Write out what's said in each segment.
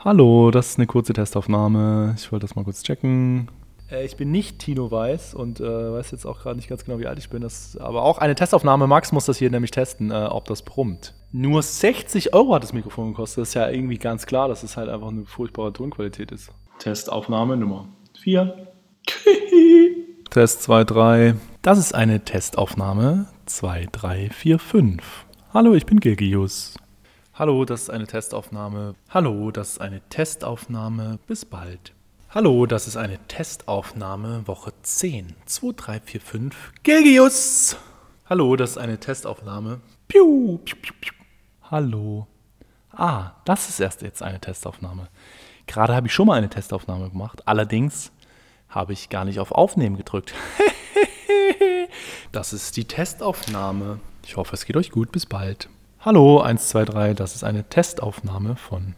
Hallo, das ist eine kurze Testaufnahme. Ich wollte das mal kurz checken. Äh, ich bin nicht Tino Weiß und äh, weiß jetzt auch gerade nicht ganz genau, wie alt ich bin. Das aber auch eine Testaufnahme. Max muss das hier nämlich testen, äh, ob das brummt. Nur 60 Euro hat das Mikrofon gekostet. Das ist ja irgendwie ganz klar, dass es halt einfach eine furchtbare Tonqualität ist. Testaufnahme Nummer 4. Test 2, 3. Das ist eine Testaufnahme 2, 3, 4, 5. Hallo, ich bin Gilgius. Hallo, das ist eine Testaufnahme. Hallo, das ist eine Testaufnahme. Bis bald. Hallo, das ist eine Testaufnahme Woche 10. 2, 3, 4, 5. Gilgius! Hallo, das ist eine Testaufnahme. Piu, piu, piu, piu. Hallo. Ah, das ist erst jetzt eine Testaufnahme. Gerade habe ich schon mal eine Testaufnahme gemacht. Allerdings habe ich gar nicht auf Aufnehmen gedrückt. das ist die Testaufnahme. Ich hoffe, es geht euch gut. Bis bald. Hallo, 1, 2, 3, das ist eine Testaufnahme von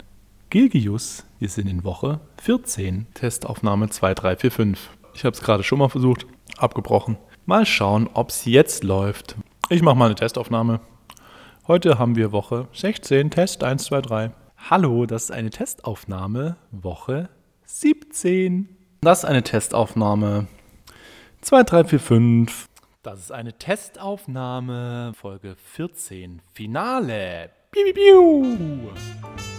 Gilgius. Wir sind in Woche 14. Testaufnahme 2, 3, 4, 5. Ich habe es gerade schon mal versucht, abgebrochen. Mal schauen, ob es jetzt läuft. Ich mache mal eine Testaufnahme. Heute haben wir Woche 16, Test 1, 2, 3. Hallo, das ist eine Testaufnahme, Woche 17. Das ist eine Testaufnahme 2, 3, 4, 5. Das ist eine Testaufnahme, Folge 14, Finale. Piu, piu, piu.